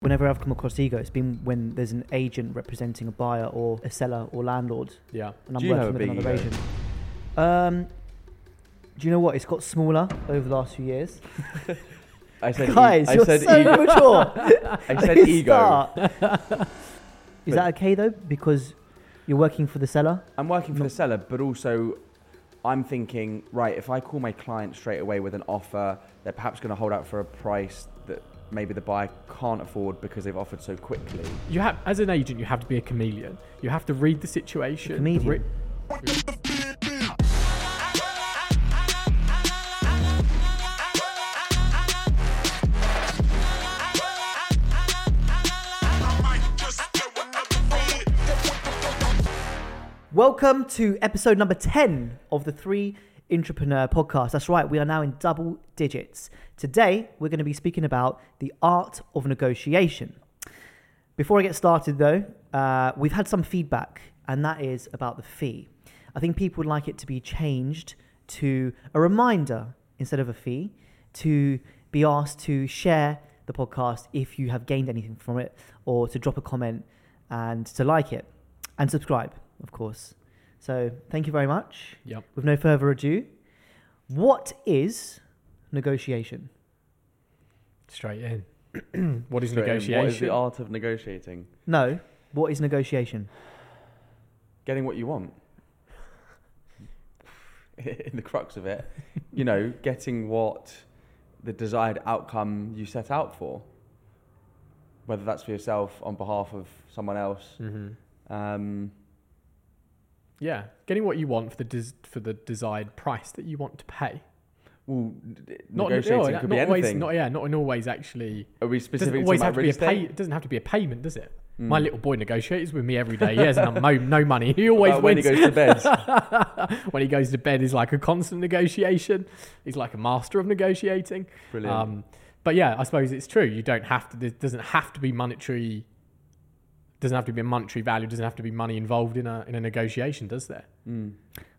Whenever I've come across ego, it's been when there's an agent representing a buyer or a seller or landlord, Yeah. and I'm Do you have working a with big another ego? agent. Um, do you know what? It's got smaller over the last few years. I said, e- Guys, I you're said so ego. mature. I said ego. start. Is that okay though? Because you're working for the seller. I'm working for the seller, but also I'm thinking, right, if I call my client straight away with an offer, they're perhaps going to hold out for a price maybe the buyer can't afford because they've offered so quickly. You have, as an agent, you have to be a chameleon. You have to read the situation. A comedian? re- Welcome to episode number 10 of the Three Intrapaneur Podcast. That's right, we are now in double digits. Today, we're going to be speaking about the art of negotiation. Before I get started, though, uh, we've had some feedback, and that is about the fee. I think people would like it to be changed to a reminder instead of a fee to be asked to share the podcast if you have gained anything from it, or to drop a comment and to like it and subscribe, of course. So, thank you very much. Yep. With no further ado, what is negotiation? Straight in. what is Straight in, negotiation? What is the art of negotiating? No, what is negotiation? Getting what you want. In the crux of it, you know, getting what the desired outcome you set out for. Whether that's for yourself on behalf of someone else. hmm Um, Yeah, getting what you want for the des- for the desired price that you want to pay. well, Not negotiating no, could not be always, anything. Not yeah, not in always actually. Are we It specific doesn't always to have to be a pay. It doesn't have to be a payment, does it? Mm. My little boy negotiates with me every day. He has no, no money. He always About when he wins. goes to bed. when he goes to bed is like a constant negotiation. He's like a master of negotiating. Brilliant. Um, but yeah, I suppose it's true. You don't have to. There doesn't have to be monetary. Doesn't have to be a monetary value. Doesn't have to be money involved in a in a negotiation, does there? Mm.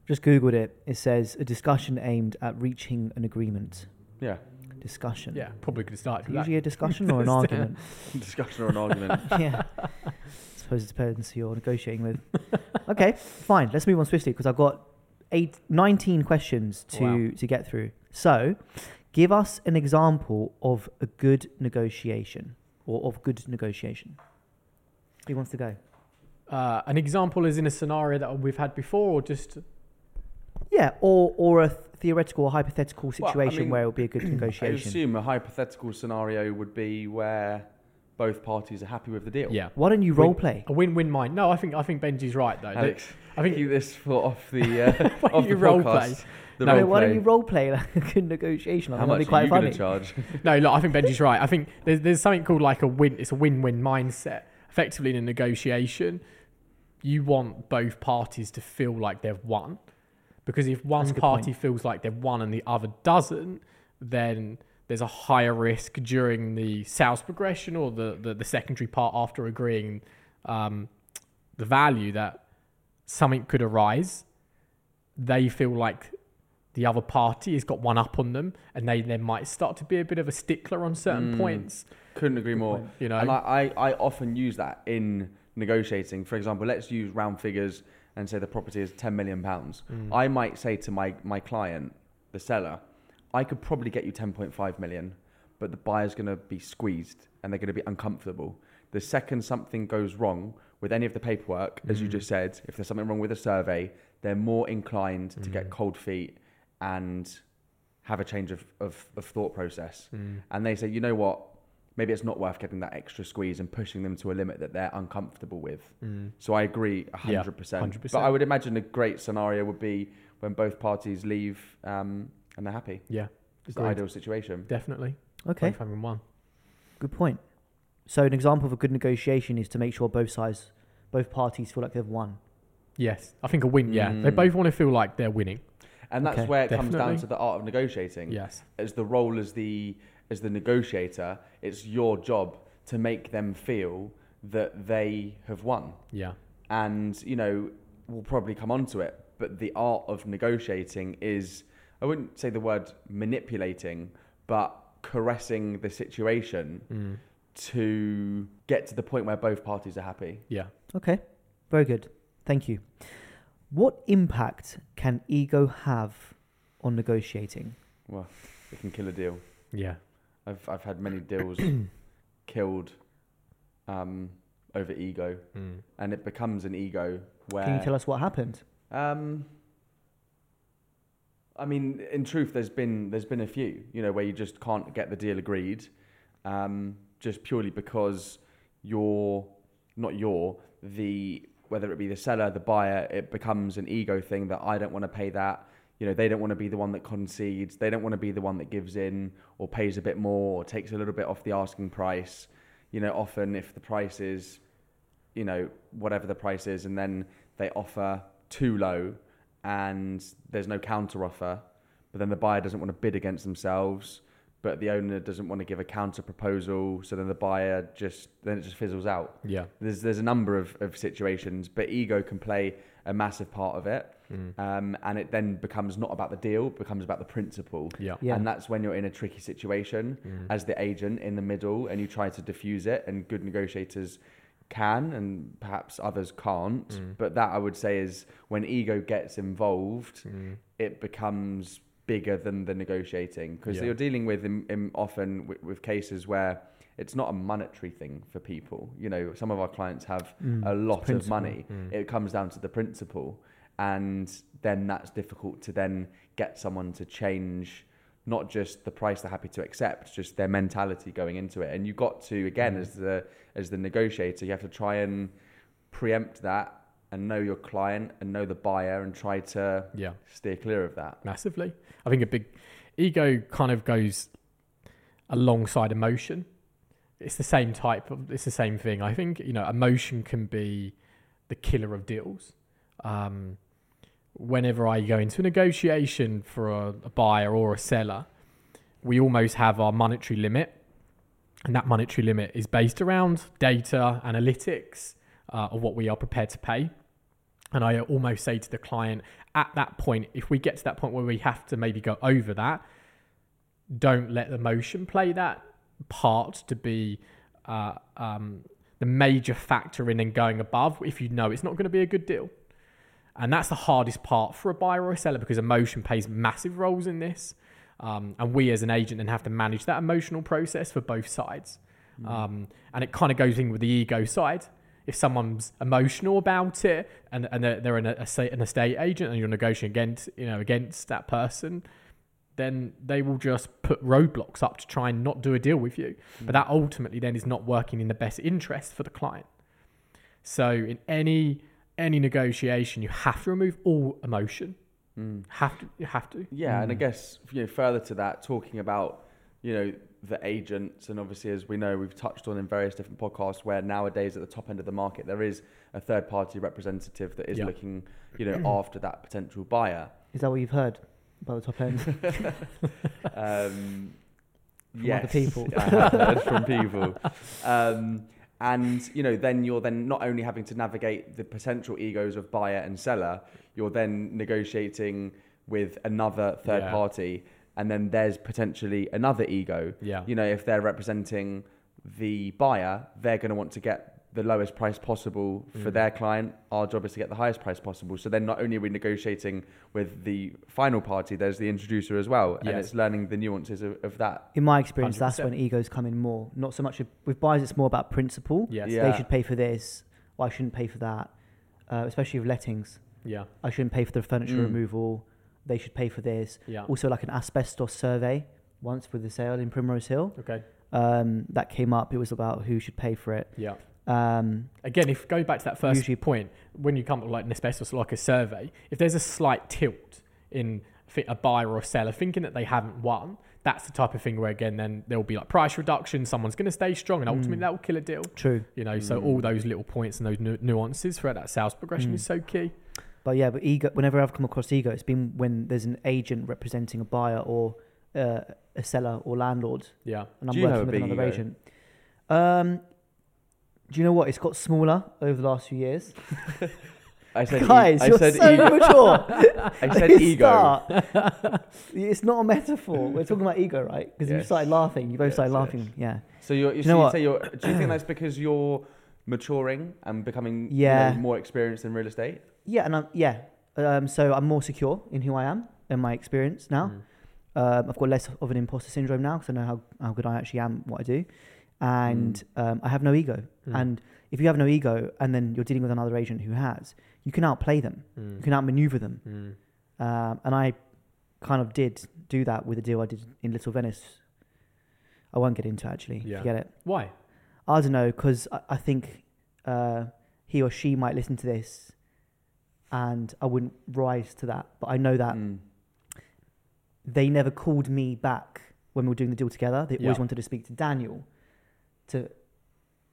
Just googled it. It says a discussion aimed at reaching an agreement. Yeah. Discussion. Yeah, probably could start with that. Usually a discussion or an argument. Discussion or an argument. yeah. I suppose it depends who you're negotiating with. Okay, fine. Let's move on swiftly because I've got eight, 19 questions to, Wow. to get through. So, give us an example of a good negotiation or of good negotiation. Who wants to go? Uh, an example is in a scenario that we've had before, or just Yeah, or, or a th- theoretical or hypothetical Well, I situation mean, where it would be a good negotiation. I negotiation. assume a hypothetical scenario would be where both parties are happy with the deal. yeah, Why don't you Win- role play? a win-win mind. No, I think I think Benji's right though. Alex, I think you this for off the uh, Why off you the role podcast. play? The No, No, role why don't play. you role play like a good negotiation? I How think that'd much be quite are you funny. going to charge? No, look, I think Benji's right. I think there's, there's something called like a win. It's a win-win mindset. Effectively, in a negotiation, you want both parties to feel like they've won, because if one That's a good party feels like they've won and the other doesn't, then there's a higher risk during the sales progression or the the, the secondary part after agreeing um, the value that something could arise. They feel like the other party has got one up on them, and they then might start to be a bit of a stickler on certain Mm. points. Couldn't agree more. point. You know, And I, I, I often use that in negotiating. For example, let's use round figures and say the property is ten million pounds. Mm. I might say to my, my client, the seller, I could probably get you 10.5 million, but the buyer's going to be squeezed and they're going to be uncomfortable. The second something goes wrong with any of the paperwork, as you Mm. just said, if there's something wrong with a survey, they're more inclined to get Mm. cold feet and have a change of, of, of thought process. Mm. And they say, you know what? Maybe it's not worth getting that extra squeeze and pushing them to a limit that they're uncomfortable with. Mm. So I agree a 100%. 100%. But I would imagine a great scenario would be when both parties leave um, and they're happy. Yeah, It's the ideal situation. definitely. Okay, Both having one. good point. So, an example of a good negotiation is to make sure both sides, both parties feel like they've won. Yes, I think a win. Yeah, they Mm. both want to feel like they're winning. And that's Okay, where it comes down to the art of negotiating. Yes. As the role as the as the negotiator, it's your job to make them feel that they have won. Yeah. and you know we'll probably come on to it but the art of negotiating is i wouldn't say the word manipulating but caressing the situation Mm. to get to the point where both parties are happy. Yeah. Okay, very good. Thank you. What impact can ego have on negotiating? Well, it can kill a deal. Yeah. I've I've had many deals killed um, over ego, Mm. and it becomes an ego where. Can you tell us what happened? Um, I mean, in truth, there's been there's been a few, you know, where you just can't get the deal agreed, um, just purely because you're not you're the whether it be the seller, the buyer, it becomes an ego thing that I don't want to pay that. You know, they don't want to be the one that concedes. They don't want to be the one that gives in or pays a bit more or takes a little bit off the asking price. You know, often if the price is, you know, whatever the price is, and then they offer too low and there's no counter offer, but then the buyer doesn't want to bid against themselves, but the owner doesn't want to give a counter proposal, so then the buyer just then it just fizzles out. Yeah. There's there's a number of, of situations, but ego can play a massive part of it, Mm. um, and it then becomes not about the deal, it becomes about the principle. Yeah. Yeah. And that's when you're in a tricky situation Mm. as the agent in the middle and you try to diffuse it and good negotiators can and perhaps others can't Mm. but that i would say is when ego gets involved Mm. it becomes bigger than the negotiating because Yeah. you're dealing with in, in often with, with cases where it's not a monetary thing for people you know some of our clients have Mm, a lot of money Mm. it comes down to the principle and then that's difficult to then get someone to change not just the price they're happy to accept just their mentality going into it and you got to again Mm. as the as the negotiator you have to try and preempt that and know your client and know the buyer and try to Yeah. steer clear of that massively. I think a big ego kind of goes alongside emotion. It's the same type of. It's the same thing. I think you know emotion can be the killer of deals. Um, whenever I go into a negotiation for a, a buyer or a seller, we almost have our monetary limit, and that monetary limit is based around data analytics uh, of what we are prepared to pay. And I almost say to the client, at that point, if we get to that point where we have to maybe go over that, don't let the emotion play that part to be uh, um, the major factor in and going above if you know it's not going to be a good deal. And that's the hardest part for a buyer or a seller because emotion plays massive roles in this. Um, and we as an agent then have to manage that emotional process for both sides. Um, and it kind of goes in with the ego side. If someone's emotional about it and, and they're, they're an, a, an estate agent and you're negotiating against, you know, against that person, then they will just put roadblocks up to try and not do a deal with you. But that ultimately then is not working in the best interest for the client. So in any any negotiation, you have to remove all emotion. Mm. Have to, you have to. Yeah, and I Mm. guess you know further to that, talking about you know the agents, and obviously as we know, we've touched on in various different podcasts where nowadays at the top end of the market there is a third party representative that is Yeah. looking you know after that potential buyer. Is that what you've heard about the top end? Um, From yes, other people. I have heard from people. Um, and you know, then you're then not only having to navigate the potential egos of buyer and seller, you're then negotiating with another third Yeah. party, and then there's potentially another ego. Yeah. You know, if they're representing the buyer, they're going to want to get the lowest price possible for Mm. their client. Our job is to get the highest price possible. So then not only are we negotiating with the final party, there's the introducer as well. And it's learning the nuances of, of that. In my experience, that's 100%. when egos come in more. Not so much with- with buyers; it's more about principle. Yes. Yeah. They should pay for this. Or I shouldn't pay for that. Uh, especially with lettings, Yeah. I shouldn't pay for the furniture Mm. removal. They should pay for this. Yeah. Also, like an asbestos survey once with the sale in Primrose Hill, Okay. um, that came up. It was about who should pay for it. Yeah. Um, Again, if going back to that first Usually- point, when you come to like an asbestos, like a survey, if there's a slight tilt in fi- a buyer or a seller thinking that they haven't won, that's the type of thing where again, then there will be like price reduction. Someone's going to stay strong, and ultimately Mm. that will kill a deal. true, You know, so all those little points and those nu- nuances throughout that sales progression Mm. is so key. but yeah, but ego. Whenever I've come across ego, it's been when there's an agent representing a buyer or uh, a seller or landlord, Yeah. and I'm Do you have working a with big another ego? agent. Um, do you know what? It's got smaller over the last few years. I said, e- Guys, I you're said, so e- mature. I said Let's ego. start. it's not a metaphor. We're talking about ego, right? Because you Yes. started laughing. You both Yes, started yes. laughing. Yeah. So you're, you Do you know so what? say you're, do you think that's because you're maturing and becoming you Yeah. know, more experienced in real estate? Yeah, and I'm yeah. Um, so I'm more secure in who I am and my experience now. Mm. Um, I've got less of an imposter syndrome now because I know how, how good I actually am, what I do, and um, I have no ego. Mm. And if you have no ego, and then you're dealing with another agent who has, you can outplay them, you Mm. can outmaneuver them. Mm. Um, and I kind of did do that with a deal I did in Little Venice. I won't get into it, actually. Yeah. Forget it. Why? I don't know because I, I think uh, he or she might listen to this, and I wouldn't rise to that. But I know that Mm. they never called me back when we were doing the deal together. They always wanted to speak to Daniel. To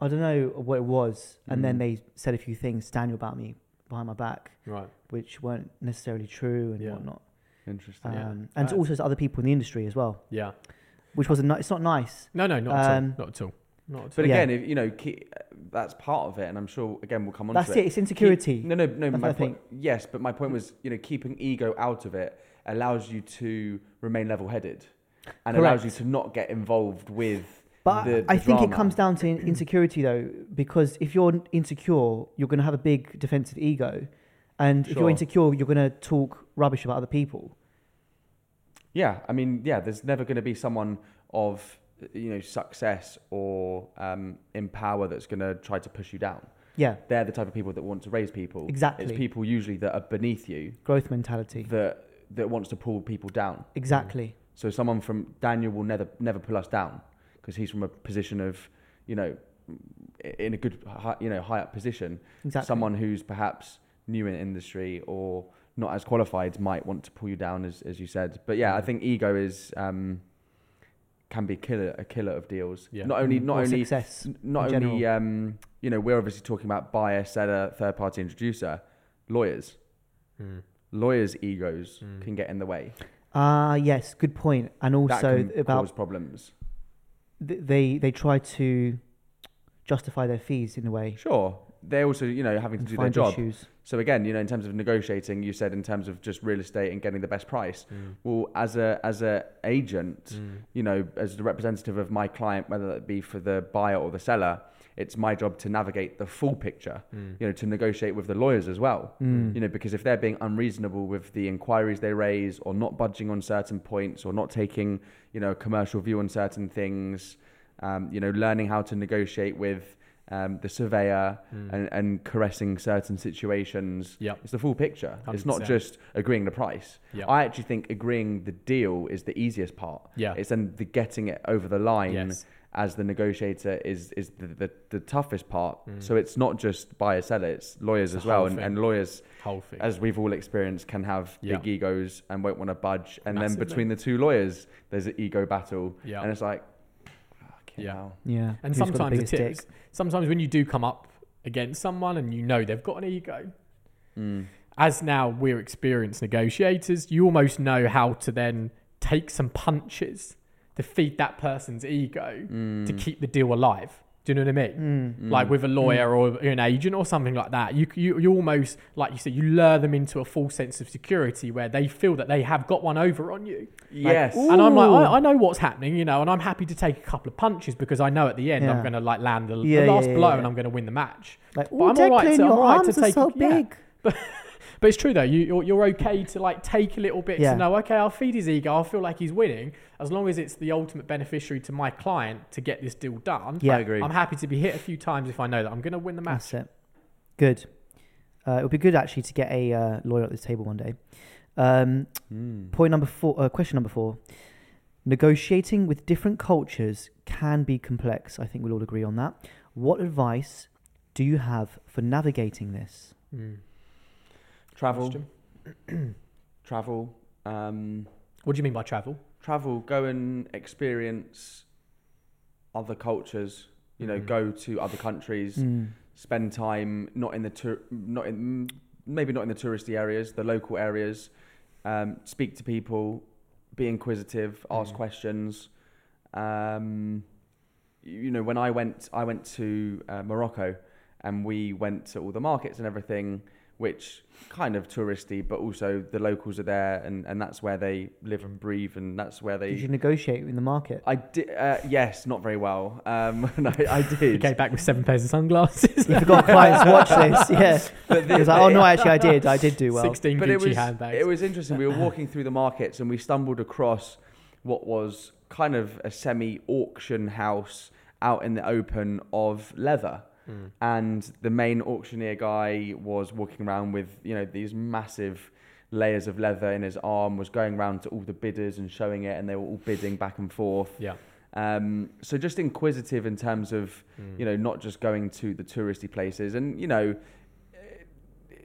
I don't know what it was, and then Mm. they said a few things to Daniel about me behind my back, Right. which weren't necessarily true and Yeah. whatnot. Interesting. Yeah. Um, and Right. also to other people in the industry as well, Yeah. which wasn't. Ni- it's not nice. No, no, not at Um, all. Not at all. Not at all. But Yeah. again, if you know, ke- that's part of it, and I'm sure again we'll come on That's to it. It's insecurity. Keep- no, no, no. That's My what I point, yes, but my point was, you know, keeping ego out of it allows you to remain level-headed, and allows you to not get involved with. But the- I the think it comes down to insecurity though, because if you're insecure, you're going to have a big defensive ego, and if you're insecure, you're going to talk rubbish about other people. Yeah, I mean, yeah, there's never going to be someone of you know success or um, in power that's going to try to push you down. Yeah, They're the type of people that want to raise people. Exactly. It's people usually that are beneath you growth mentality. that that wants to pull people down. Exactly. So someone from Daniel will never never pull us down because he's from a position of, you know, in a good hi- you know high up position. Exactly. Someone who's perhaps new in industry or not as qualified might want to pull you down, as as you said. But yeah, I think ego is um, can be a killer a killer of deals. Yeah. Not only Mm, not or only success. not only um, you know we're obviously talking about buyer, seller, third party introducer, lawyers. Mm. Lawyers' egos Mm. can get in the way. Ah, yes, good point. And also can about cause problems. Th- they they try to justify their fees in a way. Sure. They're also, you know, having to do their job. issues. So again, you know, in terms of negotiating, you said in terms of just real estate and getting the best price. Mm. Well, as a as a agent, Mm. you know, as the representative of my client, whether that be for the buyer or the seller, it's my job to navigate the full picture. Mm. You know, to negotiate with the lawyers as well. Mm. You know, because if they're being unreasonable with the inquiries they raise, or not budging on certain points, or not taking, you know, a commercial view on certain things, um, you know, learning how to negotiate with um, the surveyor Mm. and, and caressing certain situations. Yep. It's the full picture. It's not just agreeing the price. Yep. I actually think agreeing the deal is the easiest part. Yeah. It's then the getting it over the line Yes. as the negotiator is is the, the, the toughest part. Mm. So it's not just buyer seller, it's lawyers It's as well. And, and lawyers, Whole thing. as we've all experienced, can have Yeah. big egos and won't want to budge. And Massively. then between the two lawyers, there's an ego battle. Yeah. And it's like, fucking Yeah. hell. Yeah. And Who's got the sometimes it biggest Sometimes when you do come up against someone and you know they've got an ego, Mm. as now we're experienced negotiators, you almost know how to then take some punches to feed that person's ego to Mm. keep the deal alive. Do you know what I mean? Mm. Like with a lawyer or an agent or something like that, you, you you almost like you said, you lure them into a false sense of security where they feel that they have got one over on you. Yes. ooh. And I'm like, I, I know what's happening, you know, and I'm happy to take a couple of punches because I know at the end I'm going to like land the, the Yeah, yeah, last yeah, blow yeah. and I'm going to win the match. Like, But I'm all right to- I'm your all right to arms are take- so big. But it's true though, you, you're, you're okay to like take a little bit Yeah. to know, okay, I'll feed his ego, I'll feel like he's winning, as long as it's the ultimate beneficiary to my client to get this deal done. Yeah. I agree. I'm happy to be hit a few times if I know that I'm going to win the match. That's it. Good. Uh, it would be good actually to get a uh, lawyer at this table one day. Um, Mm. point number four. Uh, question number four. Negotiating with different cultures can be complex. I think we'll all agree on that. What advice do you have for navigating this? Mm. Travel. Travel. Um, What do you mean by travel? travel, go and experience other cultures. You know, Mhm. go to other countries, Mm. spend time not in the tour, not in maybe not in the touristy areas, the local areas. Um, speak to people, be inquisitive, ask Mhm. questions. Um, you you know, when I went, I went to uh, Morocco, and we went to all the markets and everything. Which kind of touristy, but also the locals are there, and, and that's where they live and breathe, and that's where they. Did you negotiate in the market? I did, uh, yes, not very well. Um, no, I did. came back with seven pairs of sunglasses, You forgot clients watch this. Yeah. But He was like, oh no, actually I did. I did do well. sixteen but Gucci it was handbags. it was interesting. We were walking through the markets and we stumbled across what was kind of a semi auction house out in the open of leather. Mm. And the main auctioneer guy was walking around with you know these massive layers of leather in his arm. Was going around to all the bidders and showing it, and they were all bidding back and forth. Yeah. Um, so just inquisitive in terms of Mm. you know, not just going to the touristy places. And, you know, eh,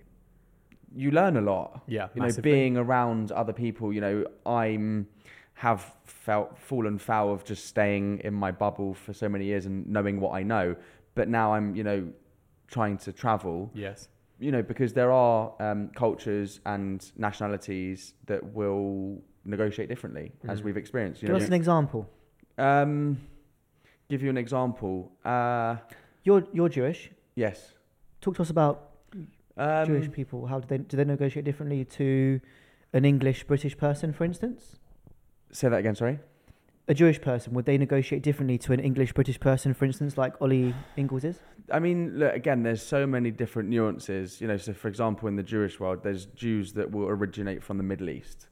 you learn a lot. Yeah. You know, being around other people, you know, I'm have felt fallen foul of just staying in my bubble for so many years and knowing what I know. But now I'm, you know, trying to travel, Yes. you know, because there are um, cultures and nationalities that will negotiate differently, as Mhm. we've experienced. You Give know, us an example. um, give you an example. Uh, You're you're Jewish. yes. Talk to us about Um, Jewish people. How do they do they negotiate differently to an English British person, for instance? Say that again. Sorry. A Jewish person would they negotiate differently to an English British person, for instance, like Ollie Ingalls is? I mean, look, again, there's so many different nuances. You know, so for example, in the Jewish world, there's Jews that will originate from the Middle East,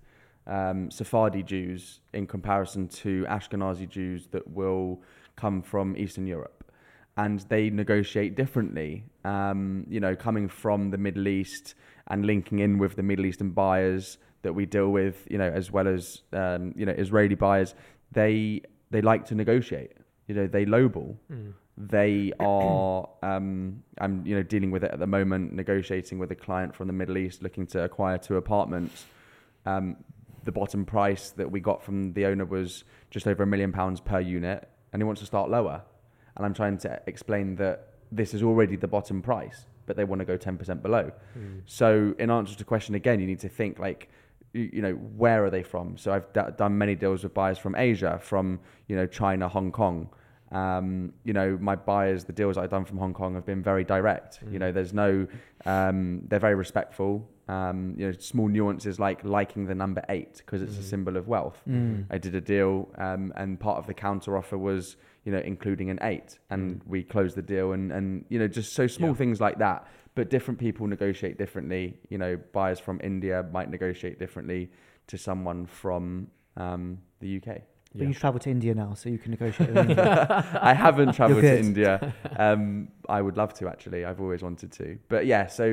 um, Sephardi Jews, in comparison to Ashkenazi Jews that will come from Eastern Europe, and they negotiate differently. Um, you know, coming from the Middle East and linking in with the Middle Eastern buyers that we deal with, you know, as well as um, you know Israeli buyers, they they like to negotiate. You know, they lowball Mm. they are um, i'm you know dealing with it at the moment negotiating with a client from the middle east looking to acquire two apartments um, the bottom price that we got from the owner was just over a million pounds per unit and he wants to start lower and i'm trying to explain that this is already the bottom price but they want to go 10% below Mm. so, in answer to the question again, you need to think like, you, you know, where are they from? So, I've d- done many deals with buyers from Asia, from you know China, Hong Kong. Um, you know, my buyers, the deals I've done from Hong Kong have been very direct. You Mm. know, there's no, um, they're very respectful. Um, you know, small nuances like liking the number eight because it's a Mhm. symbol of wealth. Mm. I did a deal, um, and part of the counter offer was, you know, including an eight, and we closed the deal, and and you know, just so small Yeah. things like that. But different people negotiate differently. You know, buyers from India might negotiate differently to someone from um, the UK. But Yeah. you travel to India now, so you can negotiate. with India. I haven't travelled to. India. Um, I would love to actually. I've always wanted to. But yeah, so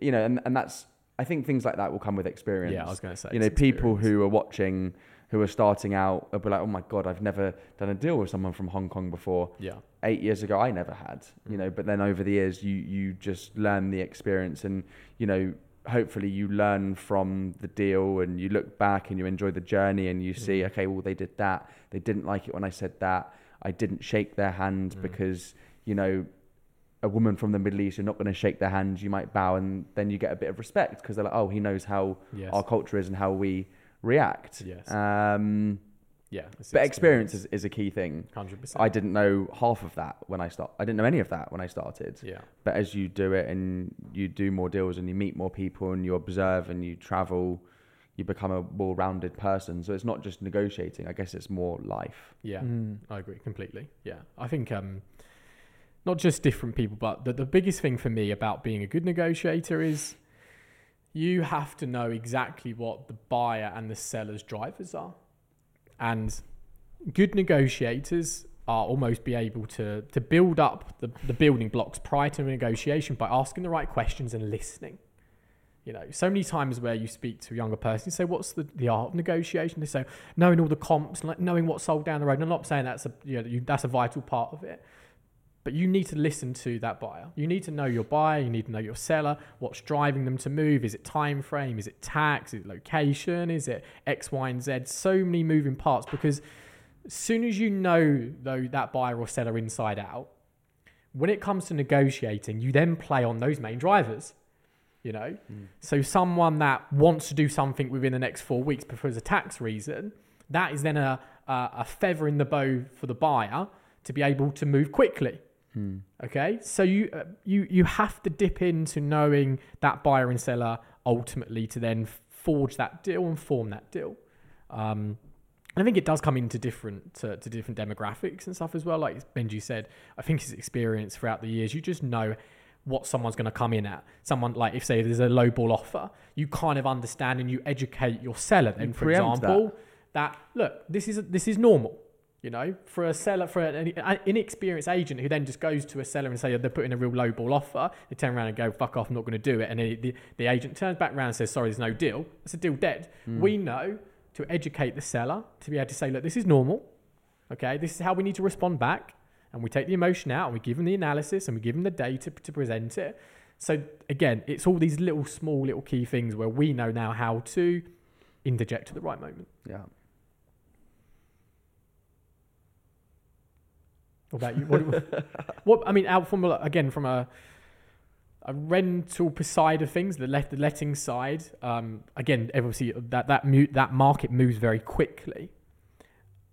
you know, and, and that's I think things like that will come with experience Yeah, I was going to say. you know, it's people experience. who are watching, who are starting out, will be like, "Oh my god, I've never done a deal with someone from Hong Kong before." Yeah. Eight years ago, I never had, you know. Mm. But then over the years, you you just learn the experience, and you know, hopefully, you learn from the deal, and you look back and you enjoy the journey, and you see, Mm. okay, well, they did that, they didn't like it when I said that, I didn't shake their hand Mm. because you know. A woman from the Middle East, you're not going to shake their hand. You might bow, and then you get a bit of respect because they're like, "Oh, he knows how Yes. our culture is and how we react. Yes. Um, yeah. but experience is, is a key thing. Hundred percent. I didn't know half of that when I start. I didn't know any of that when I started. Yeah. But as you do it and you do more deals and you meet more people and you observe and you travel, you become a more rounded person. So it's not just negotiating. I guess it's more life. Yeah. Mm. I agree completely. Yeah, I think um, not just different people, but the, the biggest thing for me about being a good negotiator is you have to know exactly what the buyer and the seller's drivers are, and good negotiators are almost be able to to build up the, the building blocks prior to negotiation by asking the right questions and listening. You know, so many times where you speak to a younger person, you say, "What's the, the art of negotiation?" They say, "Knowing all the comps, like knowing what's sold down the road." And I'm not saying that's a you know, you, that's a vital part of it, but you need to listen to that buyer. You need to know your buyer. You need to know your seller. What's driving them to move? Is it time frame? Is it tax? Is it location? Is it X, Y, and Z? So many moving parts because as soon as you know though that buyer or seller inside out, when it comes to negotiating, you then play on those main drivers. You know, mm. so someone that wants to do something within the next four weeks because of a tax reason, that is then a, a, a feather in the bow for the buyer to be able to move quickly. Hmm. Okay, so you uh, you you have to dip into knowing that buyer and seller ultimately to then forge that deal and form that deal. Um, and I think it does come into different to, to different demographics and stuff as well. Like Benji said, I think his experience throughout the years, you just know what someone's going to come in at. Someone like if say there's a low ball offer, you kind of understand and you educate your seller. Then, You for example, that. look, this is this is normal. You know, for a seller, for an, inexperienced agent who then just goes to a seller and say they're putting a real low ball offer, they turn around and go, "Fuck off, I'm not going to do it," and then the, the agent turns back around and says, "Sorry, there's no deal." It's a deal dead. Hmm. We know to educate the seller to be able to say, "Look, this is normal. Okay, this is how we need to respond back." And we take the emotion out and we give them the analysis and we give them the data to present it. So again, it's all these little, small, little key things where we know now how to interject at the right moment. Yeah. What about you? What, what I mean, out from again from a a rental side of things, the let the letting side. Um, again, obviously that that mu- that market moves very quickly.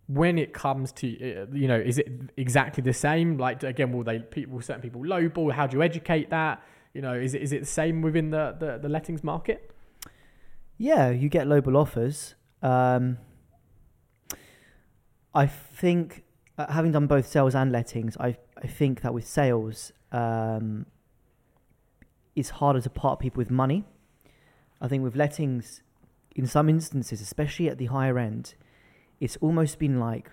When it comes to uh, you know, is it exactly the same? Like again, will they people certain people lowball? How do you educate that? You know, is it is it the same within the the, the lettings market? Yeah, you get lowball offers. Um, I think, uh, having done both sales and lettings, I I think that with sales, um, it's harder to part people with money. I think with lettings, in some instances, especially at the higher end, it's almost been like,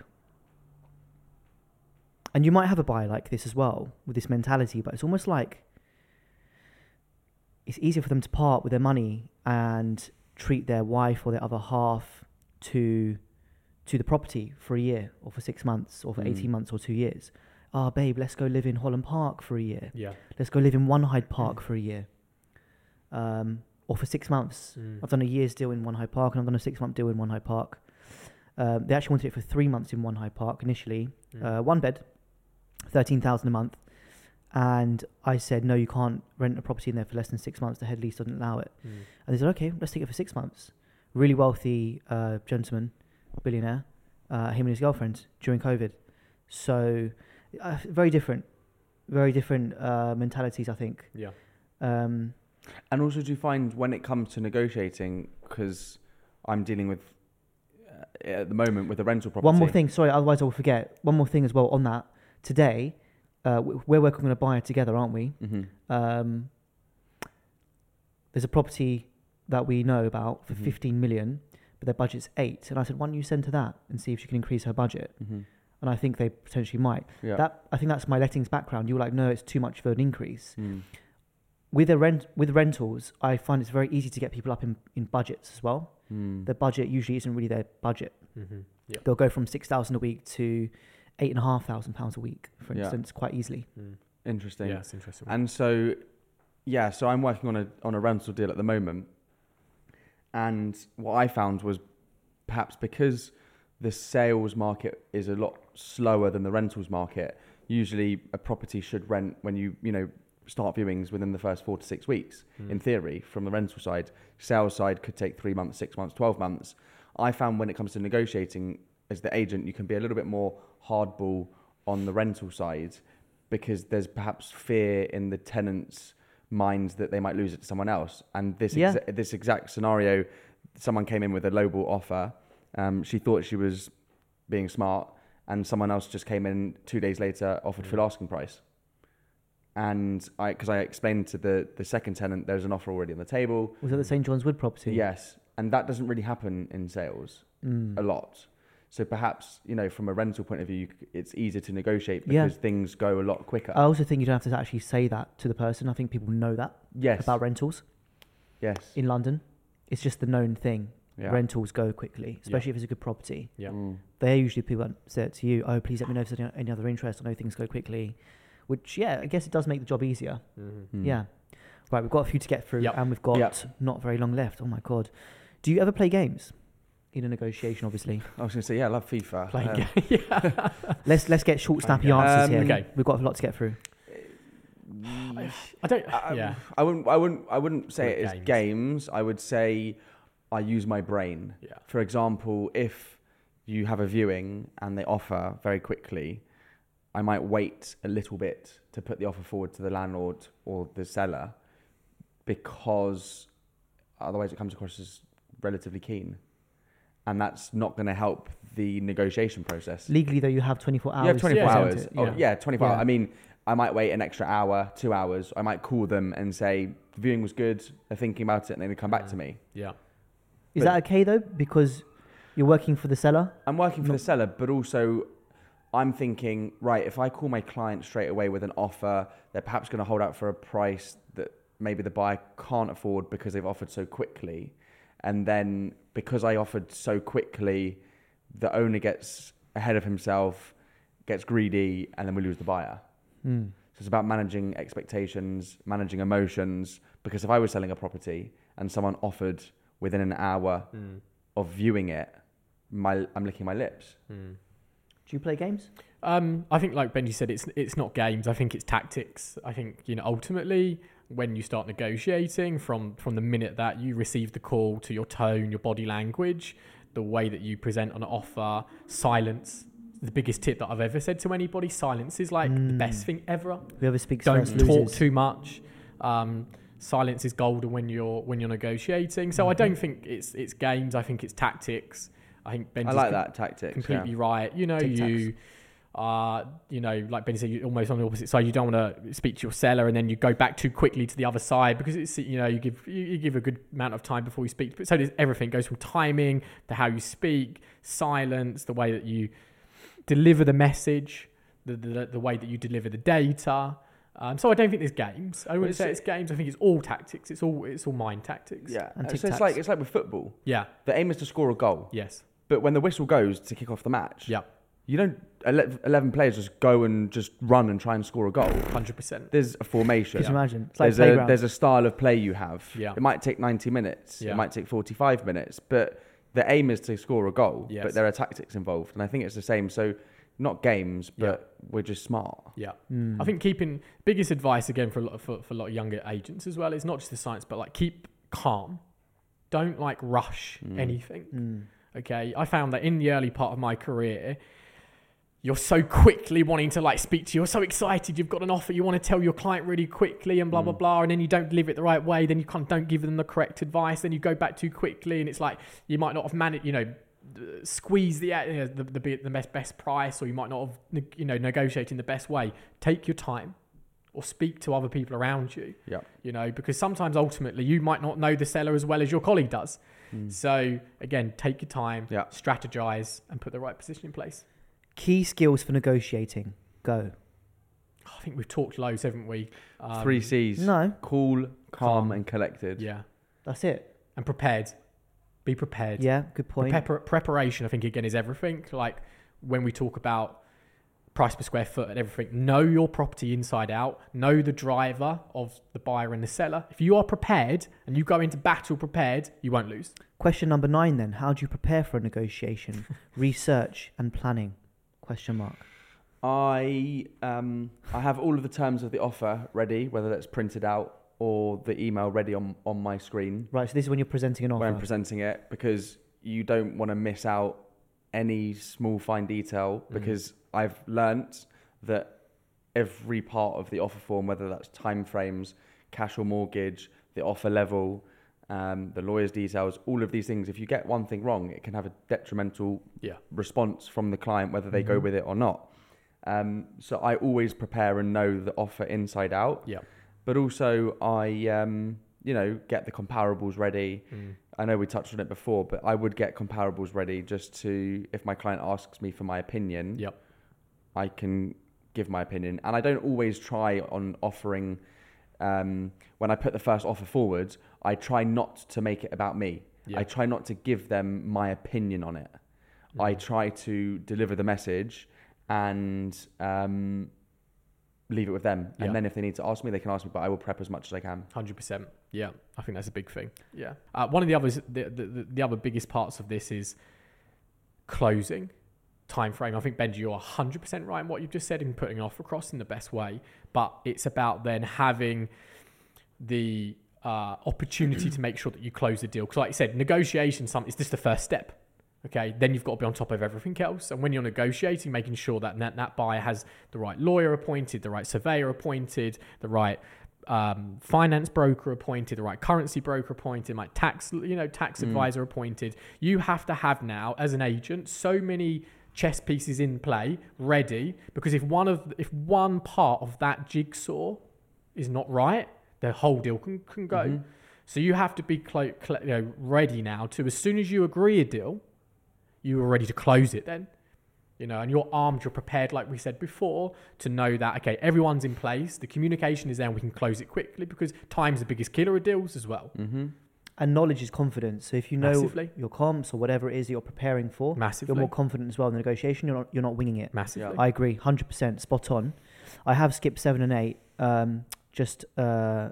and you might have a buyer like this as well with this mentality, but it's almost like it's easier for them to part with their money and treat their wife or their other half to to the property for a year or for six months or for Mm. 18 months or two years. Ah, babe, let's go live in Holland Park for a year. Yeah. Let's go live in One Hyde Park for a year. Um, or for six months. I've done a year's deal in One Hyde Park and I've done a six month deal in One Hyde Park. Um, they actually wanted it for three months in One Hyde Park initially. Mm. Uh, one bed, 13000 a month. And I said, no, you can't rent a property in there for less than six months. The head lease doesn't allow it. Mm. And they said, okay, let's take it for six months. Really wealthy uh, gentleman, billionaire, uh, him and his girlfriend during COVID. So, uh, very different, very different uh, mentalities, I think. Yeah. Um, And also, do you find when it comes to negotiating, because I'm dealing with uh, at the moment with a rental property. one more thing, sorry, otherwise I'll forget. One more thing as well on that. Today, uh, we're working on a buyer together, aren't we? hmm Um, there's a property that we know about for Mhm. 15 million, but their budget's eight. And I said, why don't you send to that and see if she can increase her budget? hmm And I think they potentially might. Yeah. That I think that's my lettings background. You were like, no, it's too much of an increase. Mm. With a rent with rentals, I find it's very easy to get people up in, in budgets as well. Mm. Their budget usually isn't really their budget. Mm-hmm. Yeah. They'll go from six thousand a week to eight and a half thousand pounds a week, for Yeah. instance, quite easily. Mm. Interesting. Yeah, it's interesting. And so, yeah, so I'm working on a on a rental deal at the moment, and what I found was perhaps because the sales market is a lot slower than the rentals market. Usually, a property should rent when you you know start viewings within the first four to six weeks. Mm. In theory, from the rental side, sales side could take three months, six months, twelve months. I found when it comes to negotiating as the agent, you can be a little bit more hardball on the rental side because there's perhaps fear in the tenants' minds that they might lose it to someone else. And this Yeah. exa- this exact scenario, someone came in with a lowball offer. Um, she thought she was being smart, and someone else just came in two days later, offered full asking price. And I, because I explained to the the second tenant, there's an offer already on the table. Was it the St John's Wood property? Yes, and that doesn't really happen in sales Mm. a lot. So perhaps you know, from a rental point of view, it's easier to negotiate Yeah. because things go a lot quicker. I also think you don't have to actually say that to the person. I think people know that yes, about rentals yes, in London. It's just the known thing. yeah. Rentals go quickly, especially if it's a good property. Yeah. Mm. They're usually people that say it to you, oh, please let me know if there's any, any other interest. I know things go quickly. Which, yeah, I guess it does make the job easier. Mm-hmm. Mm. Yeah. Right, we've got a few to get through Yep. and we've got Yep. not very long left. Oh my God. Do you ever play games? In a negotiation, obviously. I was going to say, yeah, I love FIFA. Playing Um, game. yeah. let's let's get short, snappy games. answers Um, here. Okay. We've got a lot to get through. I don't. I, yeah. I wouldn't. I wouldn't. I wouldn't say With it as games. games. I would say I use my brain. Yeah. For example, if you have a viewing and they offer very quickly, I might wait a little bit to put the offer forward to the landlord or the seller because otherwise it comes across as relatively keen. And that's not going to help the negotiation process. Legally, though, you have 24 hours. You have 24 to present hours. it. Oh, yeah. yeah. 24 Yeah. hours. I mean, I might wait an extra hour, two hours. I might call them and say, the viewing was good. They're thinking about it and then they come back to me. Yeah. Is But- that okay, though? Because you're working for the seller? I'm working for Not- the seller, but also I'm thinking, right, if I call my client straight away with an offer, they're perhaps going to hold out for a price that maybe the buyer can't afford because they've offered so quickly. And then because I offered so quickly, the owner gets ahead of himself, gets greedy, and then we lose the buyer. Hmm. So it's about managing expectations, managing emotions. Because if I was selling a property and someone offered within an hour Mm. of viewing it, my I'm licking my lips. Mm. Do you play games? Um, I think, like Benji said, it's it's not games. I think it's tactics. I think you know ultimately when you start negotiating, from from the minute that you receive the call to your tone, your body language, the way that you present an offer, silence. The biggest tip that I've ever said to anybody: silence is like the Mm. best thing ever. Whoever speaks Don't first talk loses. too much. Um, silence is golden when you're when you're negotiating. So I don't think it's it's games. I think it's tactics. I think Benji's I like com- that tactics. completely yeah. right. You know, Tic-tacs. you are, you know, like Benji said, you're almost on the opposite side. You don't want to speak to your seller and then you go back too quickly to the other side because it's, you know, you give you, you give a good amount of time before you speak. But so does everything. It goes from timing to how you speak, silence, the way that you deliver the message, the the, the way that you deliver the data. Um, so I don't think there's games. I wouldn't it's- say it's games. I think it's all tactics. It's all it's all mind tactics. Yeah, And so it's like it's like with football. Yeah. The aim is to score a goal, Yes. but when the whistle goes to kick off the match, Yeah. You don't eleven players just go and just run and try and score a goal. Hundred percent. There's a formation. Just imagine. It's like There's a playground. there's a style of play you have. Yeah. It might take 90 minutes. Yeah. It might take 45 minutes, but the aim is to score a goal. Yes. But there are tactics involved, and I think it's the same. So not games, Yeah. but we're just smart. Yeah. Mm. I think keeping biggest advice again for a lot of, for, for a lot of younger agents as well is not just the science, but like keep calm. Don't like rush Mm. anything. Mm. Okay. I found that in the early part of my career, you're so quickly wanting to like speak to you. You're so excited. You've got an offer. You want to tell your client really quickly and blah blah Mm. blah. And then you don't deliver it the right way. Then you kind of don't give them the correct advice. Then you go back too quickly, and it's like you might not have managed. You know, squeeze the you know, the the, the best best price, or you might not have you know negotiating the best way. Take your time, or speak to other people around you. Yep. You know, because sometimes ultimately you might not know the seller as well as your colleague does. Mm. So again, take your time, Yeah. strategize, and put the right position in place. Key skills for negotiating. Go. I think we've talked loads, haven't we? Um, Three C's: No, cool, calm, Calm. and collected. Yeah, that's it. and prepared. Be prepared. Yeah, good point. Prepar- preparation, I think, again, is everything. Like when we talk about price per square foot and everything, know your property inside out, know the driver of the buyer and the seller. If you are prepared and you go into battle prepared, you won't lose. Question number nine then. How do you prepare for a negotiation? Research and planning? Question mark. I um I have all of the terms of the offer ready, whether that's printed out or the email ready on on my screen Right, so this is when you're presenting an offer. when I'm presenting it because you don't want to miss out any small fine detail Mm. because I've learnt that every part of the offer form, whether that's time frames, cash or mortgage, the offer level, um, the lawyer's details, all of these things, if you get one thing wrong, it can have a detrimental Yeah. response from the client, whether they go Mhm. with it or not. Um, so I always prepare and know the offer inside out. Yeah. But also I, um, you know, get the comparables ready. Mm. I know we touched on it before, but I would get comparables ready just to, if my client asks me for my opinion, Yep. I can give my opinion. And I don't always try on offering, um, when I put the first offer forward, I try not to make it about me. Yeah. I try not to give them my opinion on it. I Mhm. try to deliver the message and um, leave it with them. Yeah. And then if they need to ask me, they can ask me, but I will prep as much as I can. Hundred percent. Yeah, I think that's a big thing. Yeah. Uh, one of the others, the, the the- the other biggest parts of this is closing time frame. I think Benji, you're hundred percent right in what you've just said in putting an offer across in the best way. But it's about then having the uh, opportunity to make sure that you close the deal. Because, like you said, negotiation some is just the first step. Okay, then you've got to be on top of everything else. And when you're negotiating, making sure that that, that buyer has the right lawyer appointed, the right surveyor appointed, the right um, finance broker appointed, the right currency broker appointed, like tax, you know, tax Mm. advisor appointed. You have to have now, as an agent, so many chess pieces in play, ready. Because if one of if one part of that jigsaw is not right, the whole deal can, can go. Mhm. So you have to be clo- cl- you know, ready now to as soon as you agree a deal, you are ready to close it then. You know, and you're armed, you're prepared, like we said before, to know that okay, everyone's in place, the communication is there, and we can close it quickly because time's the biggest killer of deals as well. Mm-hmm. And knowledge is confidence. So if you know Massively. your comps or whatever it is that you're preparing for, Massively. you're more confident as well in the negotiation. You're not, you're not winging it. Massively. I agree, hundred percent, spot on. I have skipped seven and eight, um, just uh,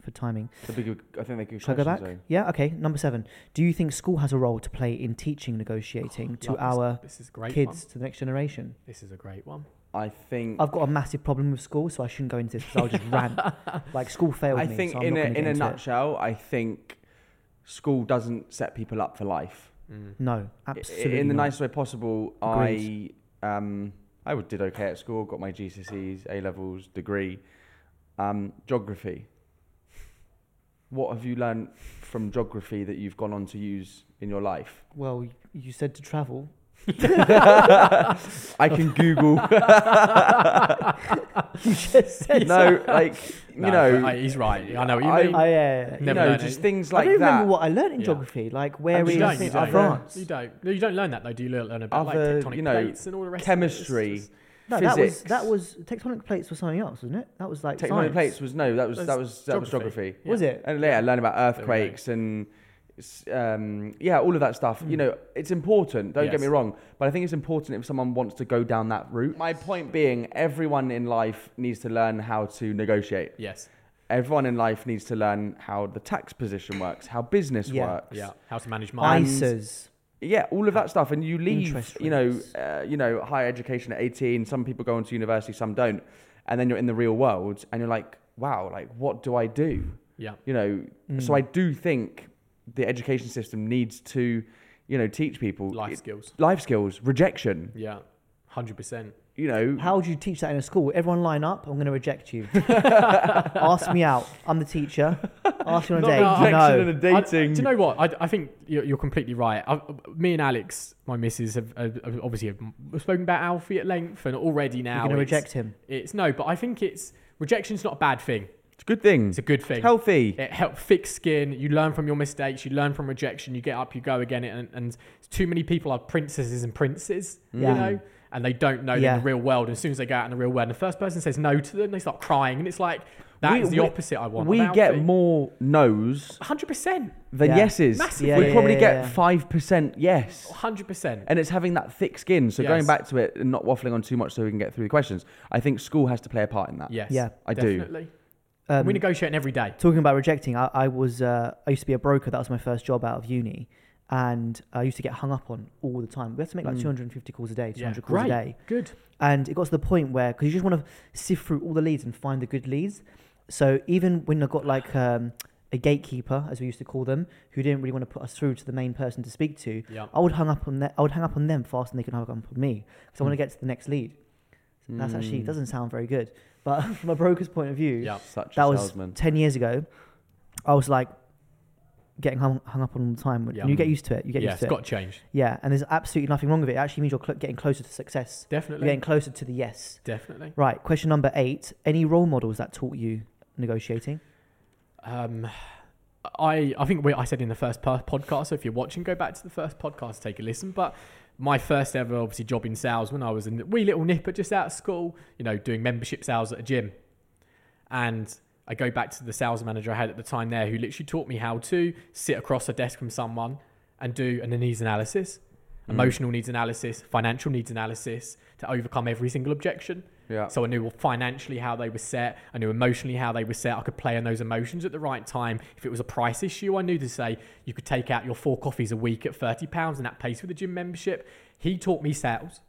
for timing. I think they could Shall I go back? Yeah, okay. Number seven. Do you think school has a role to play in teaching negotiating to Love our this, this is a great kids, one. to the next generation? This is a great one. I think. I've got a massive problem with school, so I shouldn't go into this because I'll just rant. Like school failed I me. think so I'm in not a gonna get in a into it. nutshell, I think school doesn't set people up for life. Mm. No, I- absolutely. in the not. nicest way possible. Agreed. I um I would- did okay at school. Got my GCSEs, A levels, degree. Um, geography. What have you learned from geography that you've gone on to use in your life? Well, you said to travel. I can Google. you just said no, like you No, know, but, uh, he's right. I know what you I- mean. I, uh, you Never know, learned just it. things I like don't that. remember what I learned in Yeah. geography. Like where And is you don't, you don't, France? You don't. No, you don't learn that though. Do you learn about Other, like tectonic you know, plates and all the rest? chemistry, Of it? It's just- No, that was Physics. that was tectonic plates were something else, wasn't it? That was like Tectonic science. plates was no, that was that was that was geography. geography. Was it? And yeah, learn about There we go. earthquakes and s- um, yeah, all of that stuff. You know, it's important. Don't get Yes. me wrong, but I think it's important if someone wants to go down that route. My point being, everyone in life needs to learn how to negotiate. Yes. Everyone in life needs to learn how the tax position works, how business Yeah. works. Yeah. How to manage money. ISAs. Yeah, all of that stuff, and you leave, Interest you know, rates. uh, you know, higher education at eighteen. Some people go into university, some don't, and then you're in the real world, and you're like, wow, like what do I do? Yeah. You know, so Mm. I do think the education system needs to, you know, teach people Life it- skills. life skills, rejection. Yeah. Hundred percent. You know, How would you teach that in a school? Everyone line up. I'm going to reject you. Ask me out. I'm the teacher. Ask you on a date. that rejection No. and a I- dating. do you know what? I, I think you're, you're completely right. I, me and Alex, my missus, have, have have obviously have spoken about Alfie at length, and already now You're going to reject him. It's no, but I think it's rejection's not a bad thing. It's a good thing. It's a good thing. It's Healthy. It helps fix skin. You learn from your mistakes. You learn from rejection. You get up. You go again. And, and too many people are princesses and princes, Yeah. you know, and they don't know Yeah. in the real world. As soon as they go out in the real world, and the first person says no to them, they start crying, and it's like that We- is the we- opposite. I want. we get more no's hundred percent, than Yeah. yeses. Massively. Yeah, we yeah, probably yeah, get yeah. five percent yes. hundred percent. And it's having that thick skin. So going back to it and not waffling on too much so we can get through the questions, I think school has to play a part in that. Yes, Yeah. I do. Um, we negotiate every day. talking about rejecting, I, I was uh, I used to be a broker. That was my first job out of uni, and I used to get hung up on all the time. We had to make like Mm. 250 calls a day, 200 Yeah, calls a day, Good. and it got to the point where because you just want to sift through all the leads and find the good leads. So even when I got like um, a gatekeeper, as we used to call them, who didn't really want to put us through to the main person to speak to, Yeah. I would hang up on them. I would hang up on them faster than they could hang up on me because I want to get to the next lead. That's actually Mm. doesn't sound very good, but from a broker's point of view, Yeah. Such that a was salesman. 10 years ago, I was like getting hung, hung up on all the time. Yeah. And you get used to it. You get yeah, used it's to got it. to change. Yeah, and there's absolutely nothing wrong with it. It actually means you're cl- getting closer to success. You're Definitely. getting closer to the yes. Definitely. Right, question number eight. Any role models that taught you negotiating? Um, I I think we, I said in the first podcast. So if you're watching, go back to the first podcast, take a listen. But my first ever obviously job in sales when I was a wee little nipper just out of school, you know, doing membership sales at a gym, and I go back to the sales manager I had at the time there, who literally taught me how to sit across a desk from someone and do an needs analysis, Mm. emotional needs analysis, financial needs analysis to overcome every single objection. Yeah. So I knew financially how they were set. I knew emotionally how they were set. I could play on those emotions at the right time. If it was a price issue, I knew to say you could take out your four coffees a week at thirty pounds, and that pays for the gym membership. He taught me sales,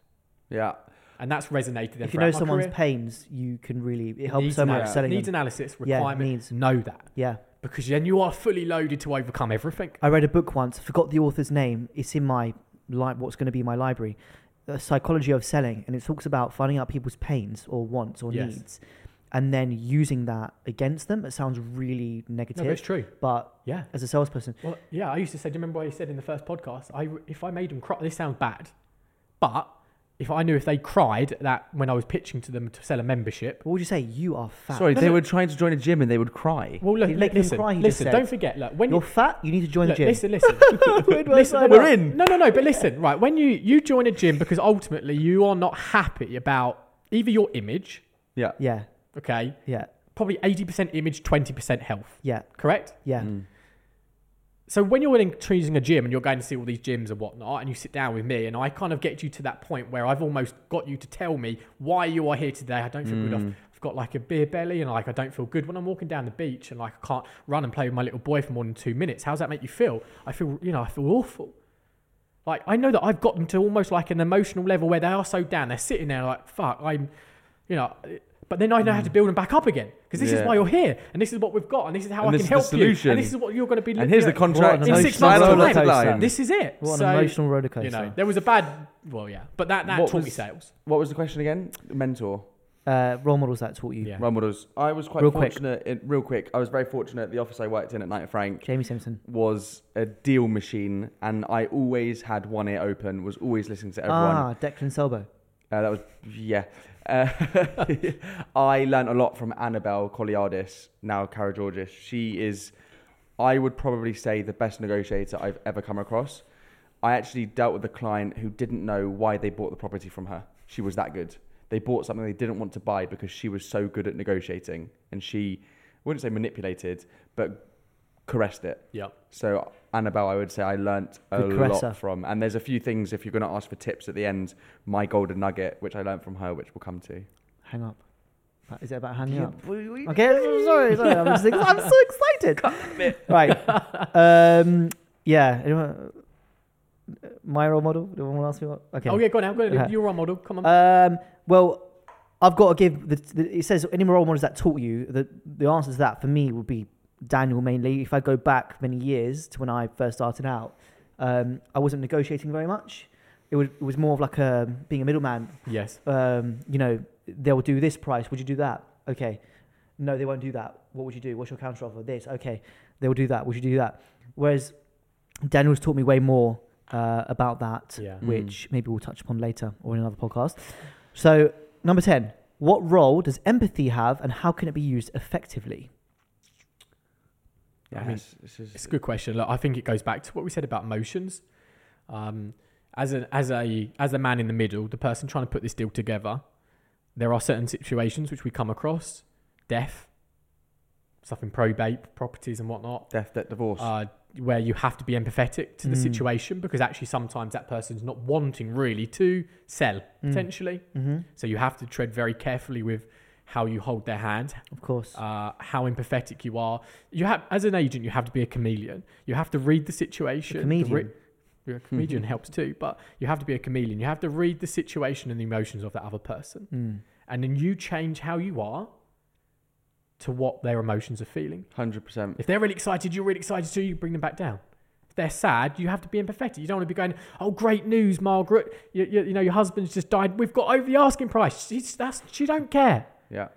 Yeah. and that's resonated. If you know my someone's career. pains, you can really, it helps Needs so much analysis- selling needs them. analysis Yeah, needs. Know that Yeah, because then you are fully loaded to overcome everything. I read a book once. Forgot the author's name. It's in my like what's going to be my library. The psychology of selling, and it talks about finding out people's pains or wants or Yes. needs, and then using that against them. It sounds really No, negative, but it's true. but Yeah. as a salesperson, Well, yeah, I used to say, do you remember what you said in the first podcast? I, if I made them cry, this sounds bad, but if I knew if they cried that when I was pitching to them to sell a membership, what would you say? You are fat. Sorry, they were trying to join a gym and they would cry. well, look, them listen, cry, he just listen, said. don't forget, look, when You're you fat. You need to join look, the gym. listen, listen, Where do I listen, sign no, up? no, No, no, no, but listen, right? When you you join a gym because ultimately you are not happy about either your image, Yeah. Yeah, okay, yeah, probably eighty percent image, twenty percent health, yeah, correct? yeah. Mm. So when you're in choosing a gym and you're going to see all these gyms and whatnot, and you sit down with me, and I kind of get you to that point where I've almost got you to tell me why you are here today. I don't feel good. I've, Mm. I've got like a beer belly, and like I don't feel good when I'm walking down the beach, and like I can't run and play with my little boy for more than two minutes. How does that make you feel? I feel, you know, I feel awful. Like I know that I've gotten to almost like an emotional level where they are so down. They're sitting there like, fuck, I'm, you know. But then I know how to build them back up again because this is. Yeah. why you're here, and this is what we've got, and this is how And I this can is the help you, solution. and this is what you're going to be. And here's you the know, contract. In six months' Silo time. dotted. This is it. What an So, emotional roller coaster. You know, there was a bad. Well, yeah, but that that What taught me was- sales. What was the question again? Mentor. uh, role models that taught you. Yeah. Role models. I was quite Real quick. fortunate. In, real quick, I was very fortunate. The office I worked in at Knight Frank Jamie Simpson. was a deal machine, and I always had one ear open. Was always listening to everyone. Ah, Declan Selbo. Uh, that was yeah. Uh, I learned a lot from Annabelle Coliardis, now Cara Georgis. She is, I would probably say, the best negotiator I've ever come across. I actually dealt with a client who didn't know why they bought the property from her. She was that good. They bought something they didn't want to buy because she was so good at negotiating, and she I wouldn't say manipulated, but caressed it. Yeah. So Annabelle, I would say I learnt a lot from, and there's a few things if you're going to ask for tips at the end. My golden nugget, which I learnt from her, which we'll come to. Hang up. Is it about hanging Yeah, up? we- we- Okay, sorry, sorry. I'm, just, I'm so excited. Right. Um, yeah. anyone- My role model? Do you want to ask me what? Okay. Oh yeah, go on now. Go on. Okay. You're a model. Come on. Um, well, I've got to give the, the. It says any role models that taught you. The the answer to that for me would be Daniel mainly. If I go back many years to when I first started out, um, I wasn't negotiating very much. It was it was more of like a being a middleman. yes. Um, you know, they'll do this price. Would you do that? Okay. No, they won't do that. What would you do? What's your counter offer? This. Okay. They will do that. Would you do that? Whereas Daniel's taught me way more uh, about that Yeah. Mm. which maybe we'll touch upon later or in another podcast. So, number 10, what role does empathy have and how can it be used effectively? I mean, this is- It's a good question. Look, I think it goes back to what we said about motions. Um, as a as a as a man in the middle, the person trying to put this deal together, there are certain situations which we come across, death, stuff in probate, properties and whatnot, death, debt, divorce. uh, where you have to be empathetic to the Mm. situation because actually sometimes that person's not wanting really to sell Mm. potentially. Mm-hmm. So you have to tread very carefully with how you hold their hand, Of course. uh, how empathetic you are. You have, as an agent, you have to be a chameleon. You have to read the situation. A the comedian. re- you're a comedian helps too, but you have to be a chameleon. You have to read the situation and the emotions of that other person, Mm. and then you change how you are to what their emotions are feeling. 100%. If they're really excited, you're really excited too. You bring them back down. If they're sad, you have to be empathetic. You don't want to be going, "Oh, great news, Margaret! You, you, you know your husband's just died. We've got over the asking price. She's, that's, she don't care." Yeah.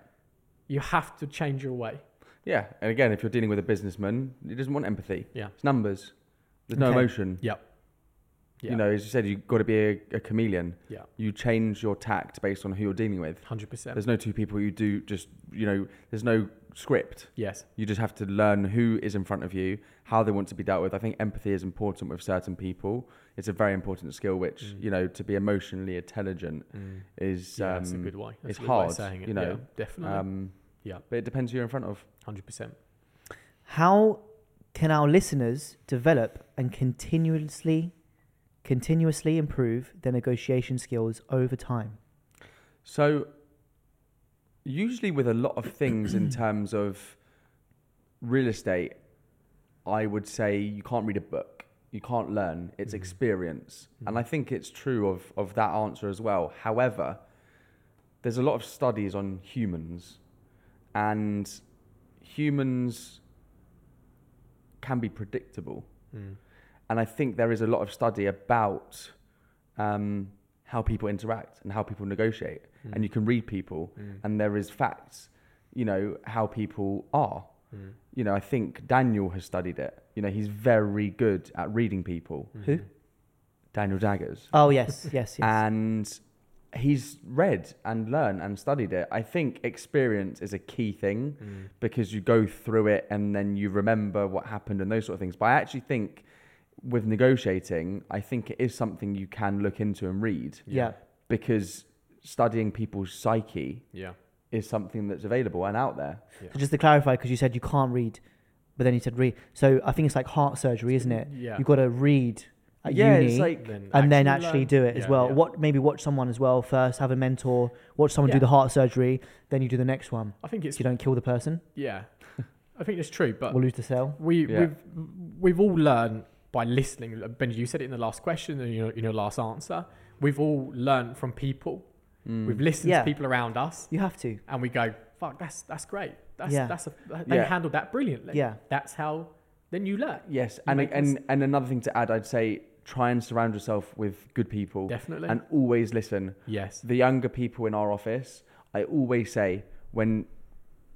You have to change your way. Yeah. And again, if you're dealing with a businessman, he doesn't want empathy. Yeah. It's numbers. There's no Okay. emotion. Yep. Yeah. You know, as you said, you've got to be a, a chameleon. Yeah. You change your tact based on who you're dealing with. Hundred percent. There's no two people you do just, you know, there's no script. Yes. You just have to learn who is in front of you, how they want to be dealt with. I think empathy is important with certain people. It's a very important skill, which, Mm. you know, to be emotionally intelligent is, Yeah, um, that's a good way. That's it's a good way of hard, saying it. you know, yeah, definitely. um, Yeah. but it depends who you're in front of. Hundred percent. How can our listeners develop and continuously continuously improve their negotiation skills over time? So, usually with a lot of things in terms of real estate, I would say you can't read a book. You can't learn. It's Mhm. experience. And Mhm. I think it's true of, of that answer as well. However, there's a lot of studies on humans, and humans can be predictable. Mm. And I think there is a lot of study about um, how people interact and how people negotiate. Mm. And you can read people, Mm. and there is facts, you know, how people are. Mm. You know, I think Daniel has studied it. You know, he's very good at reading people. Who? Mhm. Daniel Daggers. Oh yes, yes, yes. And he's read and learned and studied it. I think experience is a key thing Mm. because you go through it and then you remember what happened and those sort of things. But I actually think with negotiating, I think it is something you can look into and read yeah. because studying people's psyche Yeah. is something that's available and out there. So just to clarify, because you said you can't read, but then you said read. So I think it's like heart surgery, isn't it? Yeah. You've got to read at yeah, uni it's like Then and then actually learn. do it as well. yeah. What maybe watch someone as well first, have a mentor, watch someone do the heart surgery, then you do the next one. I think So it's you don't kill the person yeah. I think it's true, but or lose the cell. we Yeah. we've we've all learned by listening. Ben, you said it in the last question and your in your last answer. We've all learned from people. Mm, We've listened Yeah. to people around us, You have to. and we go, "Fuck, that's that's great. That's Yeah. that's a, they Yeah. handled that brilliantly. Yeah. That's how then you learn. yes, you and make and and another thing to add, I'd say try and surround yourself with good people Definitely. and always listen. yes. the younger people in our office, I always say when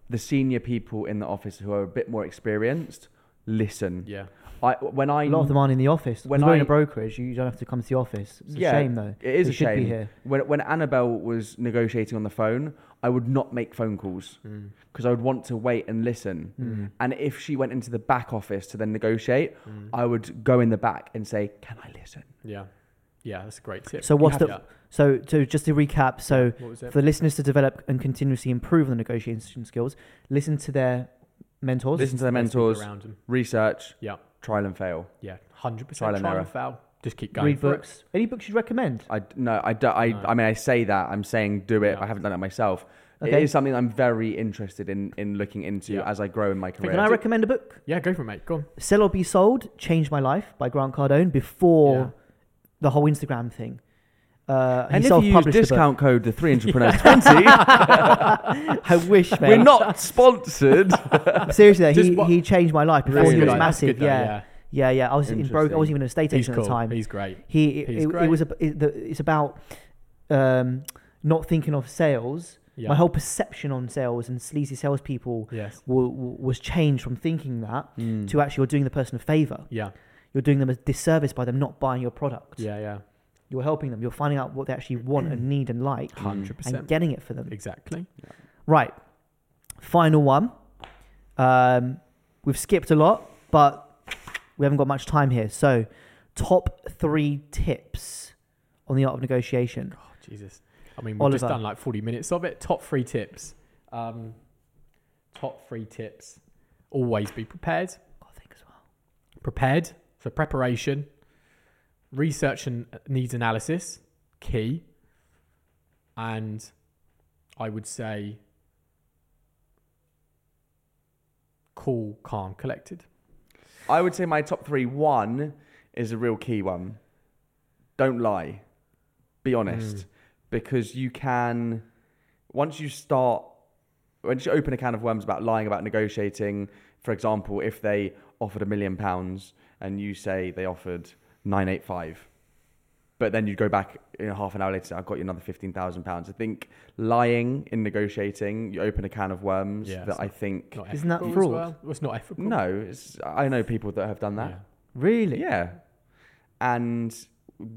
the senior people in the office who are a bit more experienced, listen. Yeah. I when I A lot of them aren't in the office. when When we're in I- a brokerage, you don't have to come to the office. It's a Yeah, shame though. it is They a shame. be here. when when Annabelle was negotiating on the phone, I would not make phone calls Mm. because I would want to wait and listen. Mm. And if she went into the back office to then negotiate, Mm. I would go in the back and say, "Can I listen?" Yeah. Yeah, that's a great tip. So what's have the Yeah. so so just to recap? So What was it? for the listeners to develop and continuously improve on the negotiation skills, listen to their mentors. Listen to their mentors, around them. research, Yeah. Trial and fail. Yeah. Hundred percent. Trial percent. and Try error. and fail. Just keep going. read for it. books. Any books you'd recommend? I no, I do, I, No. I mean, I say that I'm saying do it. Yeah. I haven't done it myself. It Okay. is something I'm very interested in in looking into Yeah. as I grow in my career. Can. I recommend a book? Yeah, go for it, mate. Go on. Sell or Be Sold, Changed My Life by Grant Cardone before Yeah. the whole Instagram thing. Uh, and he if you use self-published the book. discount code the three Intrapaneurs twenty, I wish, mate. we're not sponsored. Seriously, Just he, what- he changed my life before Really? he was That's massive. good, though, yeah. yeah, yeah, I was in broke. I Interesting. wasn't even a state He's agent cool. at the time. He's great. He it, He's it, great. was a, it, the, it's about um, not thinking of sales. Yeah. My whole perception on sales and sleazy salespeople Yes. w- w- was changed from thinking that Mm. to actually you're doing the person a favor. Yeah. You're doing them a disservice by them not buying your product. Yeah. Yeah. You're helping them. You're finding out what they actually want and need and like, Hundred and percent. and getting it for them. Exactly. Right. Final one. Um, we've skipped a lot, but we haven't got much time here. So, top three tips on the art of negotiation. Oh, Jesus. I mean, we've just done like 40 minutes of it. Top three tips. Um, top three tips. Always be prepared. I think as well. Prepared. So preparation. Research and needs analysis. Key. And I would say cool, calm, collected. I would say my top three. One is a real key one. Don't lie. Be honest, Mm. because you can. Once you start, once you open a can of worms about lying about negotiating, for example, if they offered a million pounds and you say they offered nine eight five, but then you'd go back in half an hour later, I've got you another fifteen thousand pounds. I think lying in negotiating, you open a can of worms Yeah, that I think. Not Isn't that ethical as fraud? Well. Well, It's not ethical. No, it's, I know people that have done that. Yeah. Really? Yeah. And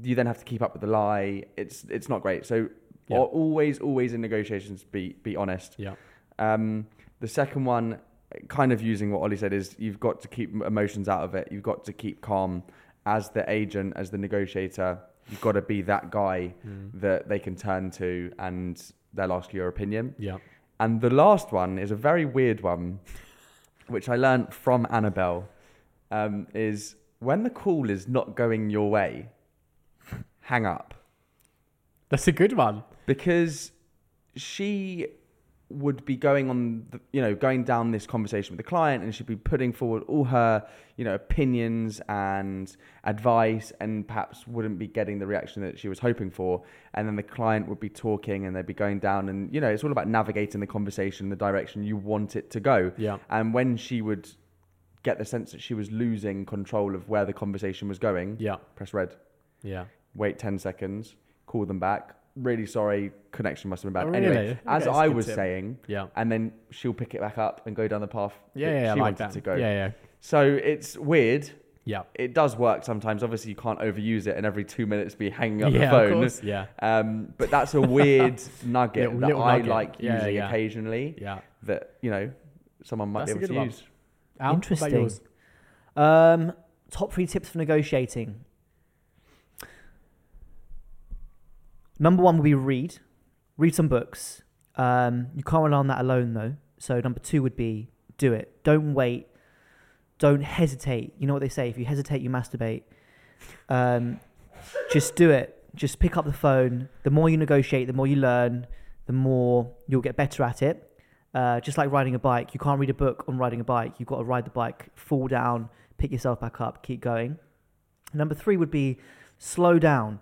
you then have to keep up with the lie. It's it's not great. So Yeah. always, always in negotiations, be be honest. Yeah. Um, the second one, kind of using what Ollie said, is you've got to keep emotions out of it. You've got to keep calm. As the agent, as the negotiator, you've got to be that guy Mm. that they can turn to and they'll ask your opinion. Yeah. And the last one is a very weird one, which I learned from Annabelle, um, is when the call is not going your way, hang up. That's a good one. Because she would be going on, the, you know, going down this conversation with the client and she'd be putting forward all her, you know, opinions and advice and perhaps wouldn't be getting the reaction that she was hoping for. And then the client would be talking and they'd be going down and, you know, it's all about navigating the conversation the direction you want it to go. Yeah. And when she would get the sense that she was losing control of where the conversation was going, Yeah. press red. Yeah. Wait 10 seconds, call them back. Really sorry, connection must have been bad. Oh, Anyway, really? as Okay, that's I a was tip. saying, Yeah. and then she'll pick it back up and go down the path Yeah. that Yeah. I like wanted that. to go. Yeah. Yeah. So it's weird. Yeah. It does work sometimes. Obviously, you can't overuse it and every two minutes be hanging up yeah. the Of phone. course. Yeah. Um, but that's a weird nugget Little- that little I nugget. like Yeah, using yeah. occasionally. Yeah. That you know, someone might That's be able to one. use. Al, Interesting. Um, top three tips for negotiating. Number one would be read. Read some books. Um, you can't rely on that alone though. So number two would be do it. Don't wait. Don't hesitate. You know what they say: if you hesitate, you masturbate. Um, just do it. Just pick up the phone. The more you negotiate, the more you learn. The more you'll get better at it. Uh, just like riding a bike, you can't read a book on riding a bike. You've got to ride the bike, fall down, pick yourself back up, keep going. Number three would be slow down.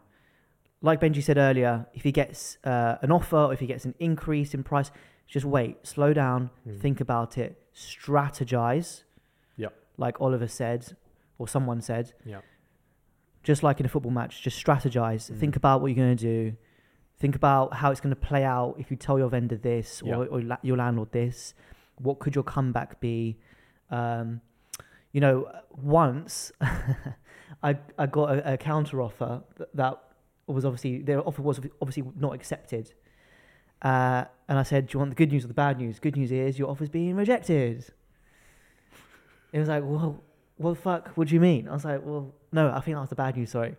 Like Benji said earlier, if he gets uh, an offer or if he gets an increase in price, just wait, slow down, Mm. think about it, strategize. Yeah. Like Oliver said, or someone said. Yeah. Just like in a football match, just strategize. Mm. Think about what you're going to do. Think about how it's going to play out if you tell your vendor this or, Yep. or la- your landlord this. What could your comeback be? Um, you know, once I I got a, a counter offer that, that was obviously their offer was obviously not accepted, uh, and I said, "Do you want the good news or the bad news?" Good news is your offer's being rejected. It was like, "Well, what the fuck? What do you mean?" I was like, "Well, no, I think that was the bad news. Sorry."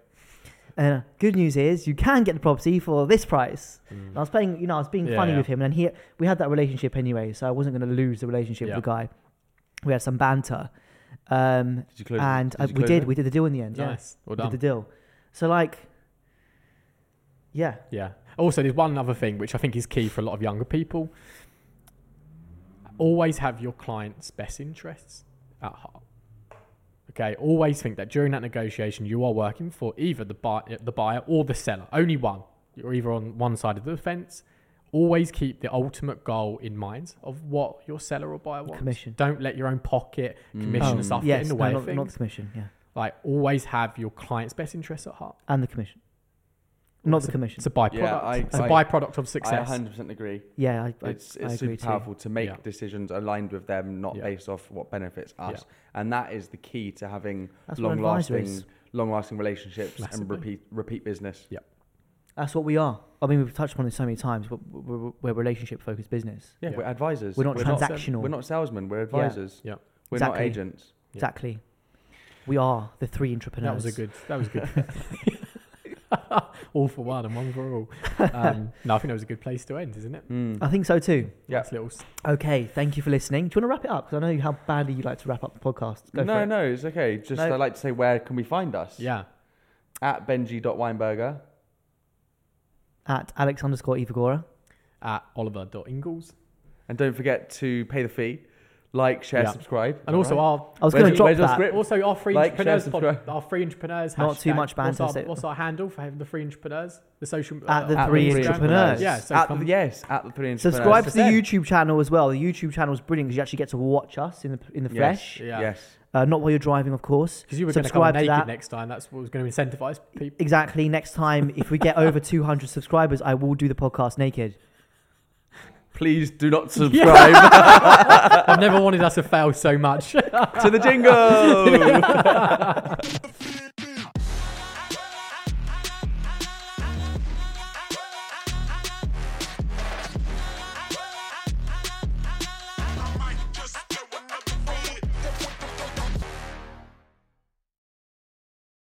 And uh, good news is you can get the property for this price. Mm. And I was playing, you know, I was being Yeah, funny yeah. with him, and he we had that relationship anyway, so I wasn't going to lose the relationship Yeah. with the guy. We had some banter, um, Did you close? and did uh, you we did. it? We did the deal in the end. Yeah, Nice. Well we did the deal. So like, yeah, Yeah. Also, there's one other thing which I think is key for a lot of younger people. Always have your client's best interests at heart. Okay. Always think that during that negotiation, you are working for either the buy, uh, the buyer or the seller. Only one. You're either on one side of the fence. Always keep the ultimate goal in mind of what your seller or buyer wants. commission. Don't let your own pocket, mm. commission, Oh, and stuff yes, get in the no, way not, of things. not the commission. Yeah, Like, always have your client's best interests at heart. and the commission, not It's the a- commission. It's a byproduct. Yeah, I- it's a I- byproduct of I success. 100% agree. yeah, I, I, It's I it's agree super powerful to make Yeah. decisions aligned with them, not Yeah. based off what benefits us. Yeah. And that is the key to having That's what an long advisor lasting, long lasting relationships Massively. and repeat repeat business. Yeah. That's what we are. I mean, we've touched upon it so many times, but we're, we're a relationship focused business. Yeah, Yeah. we're advisors. We're not we're transactional. we're not salesmen. We're advisors. Yeah. We're not Exactly. agents. Yeah. Exactly. We are the three Intrapaneurs. That was a good. That was good. all for one and one for all. Um, no, I think that was a good place to end, isn't it? Mm. I think so too. Yeah. Nice little. Okay, thank you for listening. Do you want to wrap it up? Because I know how badly you like to wrap up the podcast. Go for no, it. no, it's okay. Just No. I'd like to say, where can we find us? Yeah. At Benji.Weinberger. At Alex underscore Evagora. At Oliver.Ingles. And don't forget to pay the fee, like, share, Yeah. subscribe. And also our I was Where's going to your- drop where's your that. script? also our free Like, share, Intrapaneurs pod, subscribe. our free Intrapaneurs Not too hashtag. much What's banter, our, sit- what's our handle for having the free Intrapaneurs? The social At the uh, three Instagram? Intrapaneurs. Yeah. So at come- the, yes, at the three Intrapaneurs. Subscribe to the YouTube channel as well. The YouTube channel is brilliant because you actually get to watch us in the in the Yes. flesh. Yeah. Yes. Uh, not while you're driving, of course. Because you were going to come Subscribe to naked that. next time. That's what was going to incentivize people. Exactly. Next time, if we get over 200 subscribers, I will do the podcast naked. Please do not subscribe I've never wanted us to fail so much. to the jingle.